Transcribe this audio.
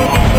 Yeah.